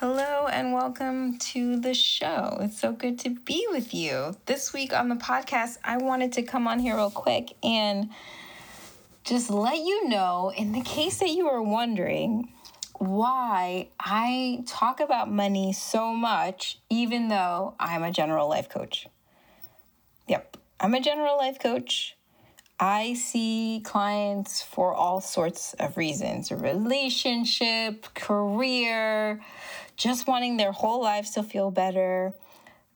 Hello and welcome to the show. It's so good to be with you. This week on the podcast, I wanted to come on here real quick and just let you know, in the case that you are wondering, why I talk about money so much, even though I'm a general life coach. Yep, I'm a general life coach. I see clients for all sorts of reasons relationship, career, just wanting their whole lives to feel better,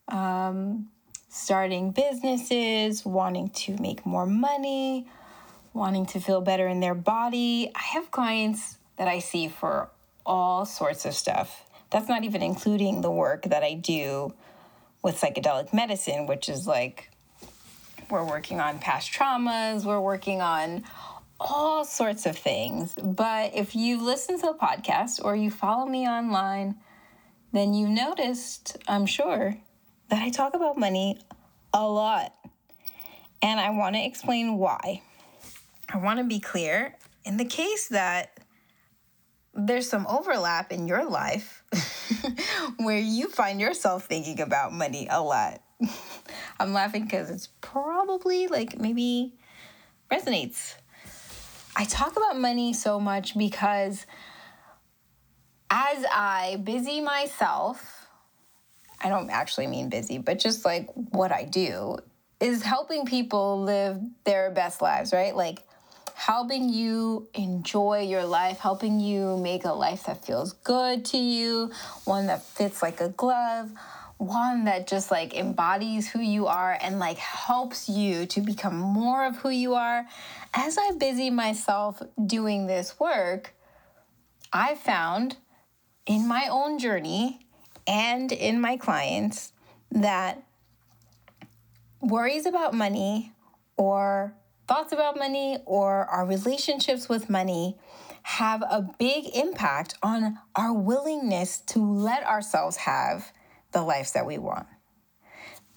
um, starting businesses, wanting to make more money, wanting to feel better in their body. I have clients that I see for all sorts of stuff. That's not even including the work that I do with psychedelic medicine, which is like we're working on past traumas, we're working on all sorts of things. But if you listen to the podcast or you follow me online, then you noticed, I'm sure, that I talk about money a lot. And I want to explain why. I want to be clear in the case that there's some overlap in your life where you find yourself thinking about money a lot. I'm laughing because it's probably like maybe resonates. I talk about money so much because as I busy myself, I don't actually mean busy, but just like what I do is helping people live their best lives, right? Like helping you enjoy your life, helping you make a life that feels good to you, one that fits like a glove, one that just like embodies who you are and like helps you to become more of who you are. As I busy myself doing this work, I found in my own journey and in my clients that worries about money or thoughts about money or our relationships with money have a big impact on our willingness to let ourselves have the lives that we want.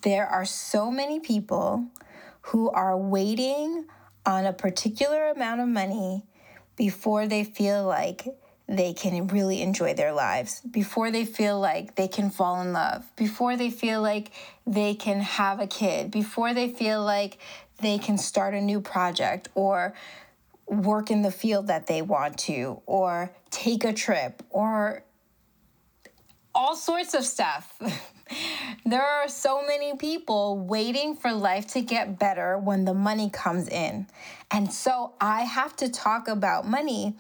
There are so many people who are waiting on a particular amount of money before they feel like they can really enjoy their lives, before they feel like they can fall in love, before they feel like they can have a kid, before they feel like they can start a new project or work in the field that they want to, or take a trip, or all sorts of stuff. there are so many people waiting for life to get better when the money comes in. And so I have to talk about money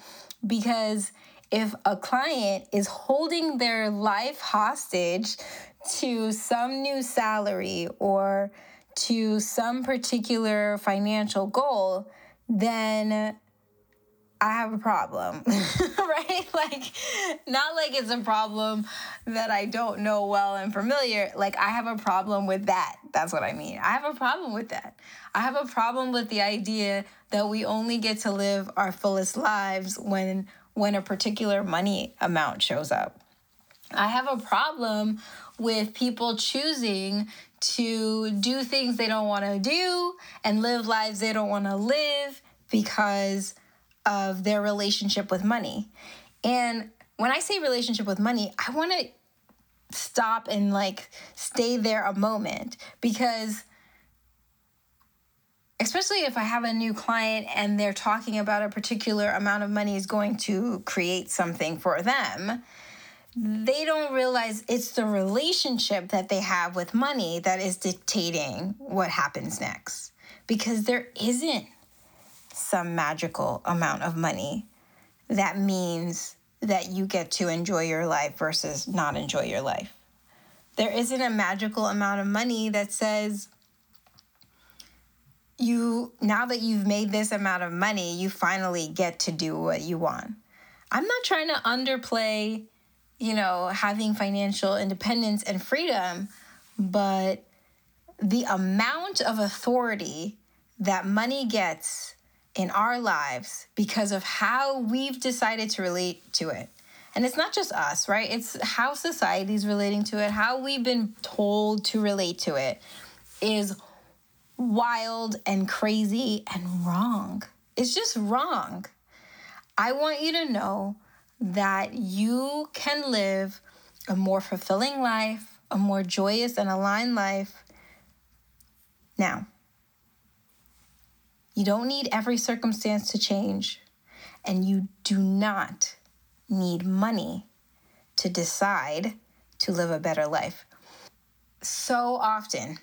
because if a client is holding their life hostage to some new salary or to some particular financial goal, then I have a problem, right? Like, not like it's a problem that I don't know well and familiar. Like, I have a problem with that. That's what I mean. I have a problem with that. I have a problem with the idea that we only get to live our fullest lives when when a particular money amount shows up. I have a problem with people choosing to do things they don't want to do and live lives they don't want to live because of their relationship with money. And when I say relationship with money, I want to stop and like stay there a moment because especially if I have a new client and they're talking about a particular amount of money is going to create something for them, they don't realize it's the relationship that they have with money that is dictating what happens next. Because there isn't some magical amount of money that means that you get to enjoy your life versus not enjoy your life. There isn't a magical amount of money that says, you now that you've made this amount of money, you finally get to do what you want. I'm not trying to underplay, you know, having financial independence and freedom, but the amount of authority that money gets in our lives because of how we've decided to relate to it. And it's not just us, right? It's how society's relating to it, how we've been told to relate to it is wild and crazy and wrong. It's just wrong. I want you to know that you can live a more fulfilling life, a more joyous and aligned life. Now, you don't need every circumstance to change, and you do not need money to decide to live a better life. So often,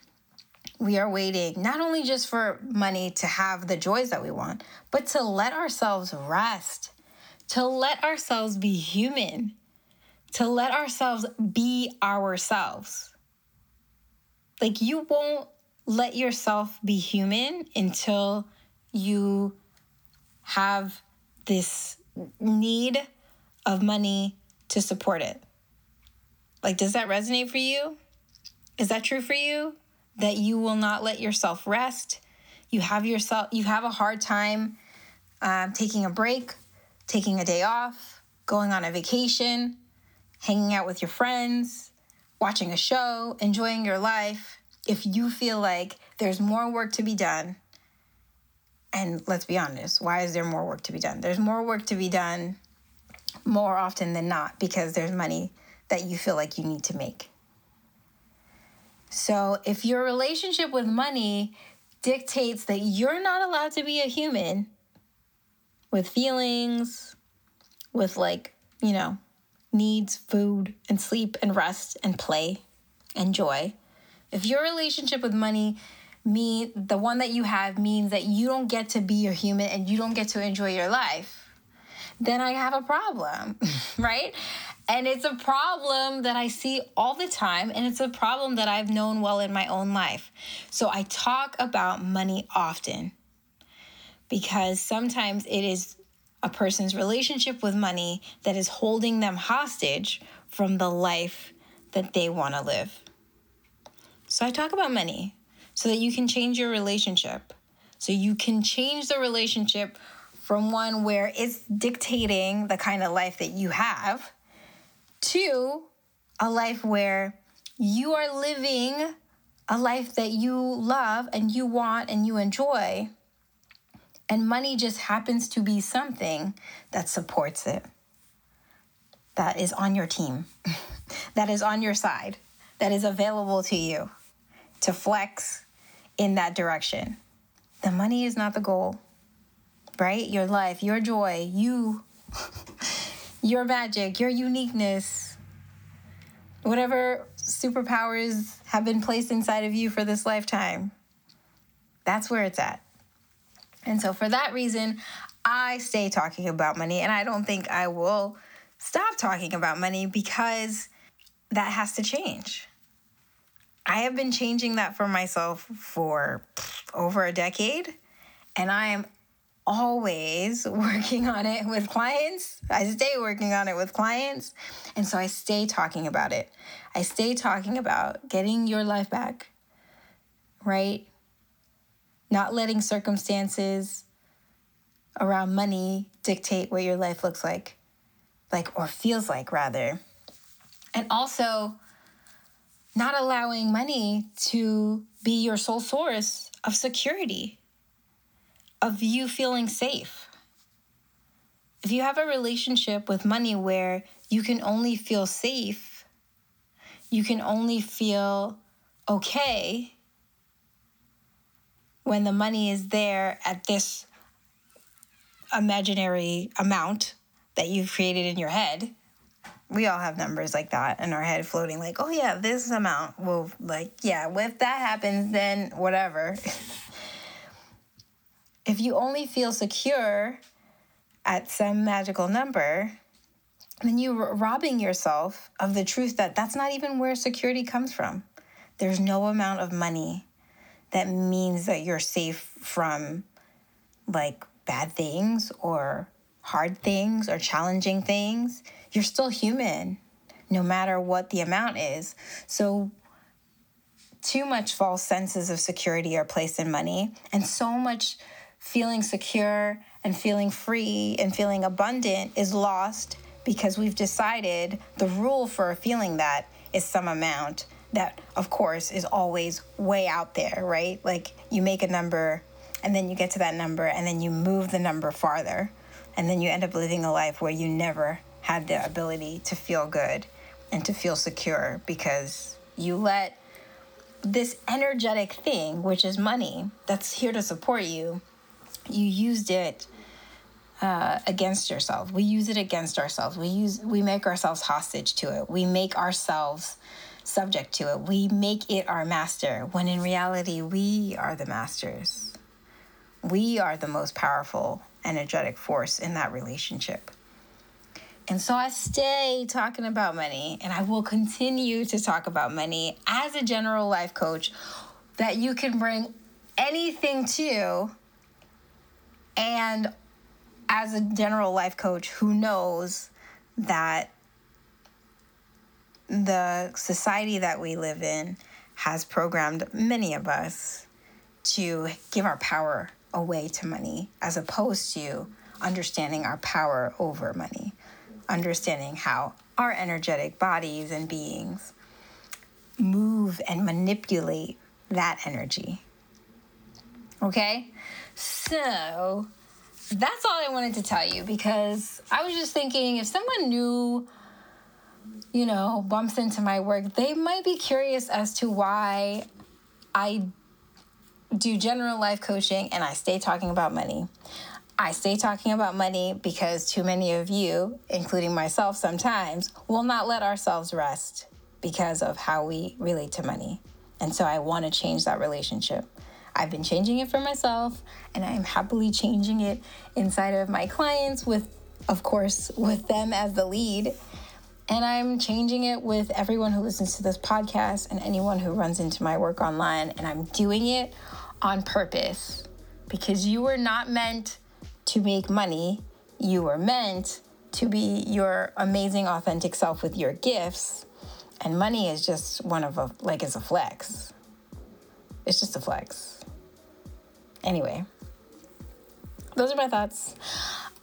we are waiting not only just for money to have the joys that we want, but to let ourselves rest, to let ourselves be human, to let ourselves be ourselves. Like, you won't let yourself be human until you have this need of money to support it. Like, does that resonate for you? Is that true for you? That you will not let yourself rest? You have yourself, you have a hard time um, taking a break, taking a day off, going on a vacation, hanging out with your friends, watching a show, enjoying your life. If you feel like there's more work to be done, and let's be honest, why is there more work to be done? There's more work to be done more often than not because there's money that you feel like you need to make. So if your relationship with money dictates that you're not allowed to be a human with feelings, with like, you know, needs, food and sleep and rest and play and joy. If your relationship with money mean the one that you have means that you don't get to be a human and you don't get to enjoy your life then I have a problem, right? And it's a problem that I see all the time, and it's a problem that I've known well in my own life. So I talk about money often because sometimes it is a person's relationship with money that is holding them hostage from the life that they want to live. So I talk about money so that you can change your relationship. So you can change the relationship from one where it's dictating the kind of life that you have to a life where you are living a life that you love and you want and you enjoy. And money just happens to be something that supports it, that is on your team, that is on your side, that is available to you to flex in that direction. The money is not the goal right? Your life, your joy, you, your magic, your uniqueness, whatever superpowers have been placed inside of you for this lifetime. That's where it's at. And so, for that reason, I stay talking about money, and I don't think I will stop talking about money because that has to change. I have been changing that for myself for over a decade, and I am always working on it with clients. I stay working on it with clients. And so I stay talking about it. I stay talking about getting your life back, right? Not letting circumstances around money dictate what your life looks like, like, or feels like, rather. And also, not allowing money to be your sole source of security of you feeling safe. If you have a relationship with money where you can only feel safe, you can only feel okay when the money is there at this imaginary amount that you've created in your head. We all have numbers like that in our head floating, like, oh yeah, this amount will, like, yeah, if that happens, then whatever. if you only feel secure at some magical number, then you're robbing yourself of the truth that that's not even where security comes from. There's no amount of money that means that you're safe from like bad things or hard things or challenging things. You're still human no matter what the amount is. So too much false senses of security are placed in money, and so much feeling secure and feeling free and feeling abundant is lost because we've decided the rule for feeling that is some amount that, of course, is always way out there, right? Like you make a number and then you get to that number and then you move the number farther. And then you end up living a life where you never had the ability to feel good and to feel secure because you let this energetic thing, which is money, that's here to support you, you used it uh, against yourself. We use it against ourselves. We use we make ourselves hostage to it. We make ourselves subject to it. We make it our master when in reality we are the masters. We are the most powerful energetic force in that relationship. And so I stay talking about money and I will continue to talk about money as a general life coach that you can bring anything to and as a general life coach who knows that the society that we live in has programmed many of us to give our power away to money as opposed to understanding our power over money, understanding how our energetic bodies and beings move and manipulate that energy. Okay? So, that's all I wanted to tell you because I was just thinking if someone new, you know, bumps into my work, they might be curious as to why I do general life coaching and I stay talking about money. I stay talking about money because too many of you, including myself sometimes, will not let ourselves rest because of how we relate to money. And so I want to change that relationship. I've been changing it for myself and I am happily changing it inside of my clients with of course with them as the lead. And I'm changing it with everyone who listens to this podcast and anyone who runs into my work online and I'm doing it on purpose because you were not meant to make money. You were meant to be your amazing authentic self with your gifts. And money is just one of a like it's a flex. It's just a flex. Anyway, those are my thoughts.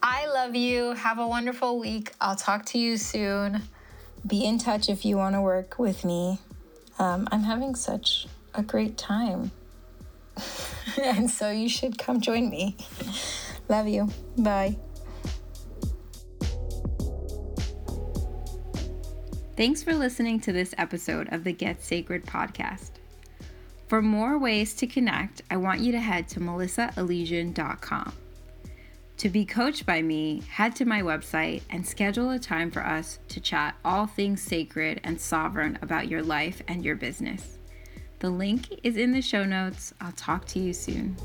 I love you. Have a wonderful week. I'll talk to you soon. Be in touch if you want to work with me. Um, I'm having such a great time. and so you should come join me. love you. Bye. Thanks for listening to this episode of the Get Sacred podcast. For more ways to connect, I want you to head to melissaelysian.com. To be coached by me, head to my website and schedule a time for us to chat all things sacred and sovereign about your life and your business. The link is in the show notes. I'll talk to you soon.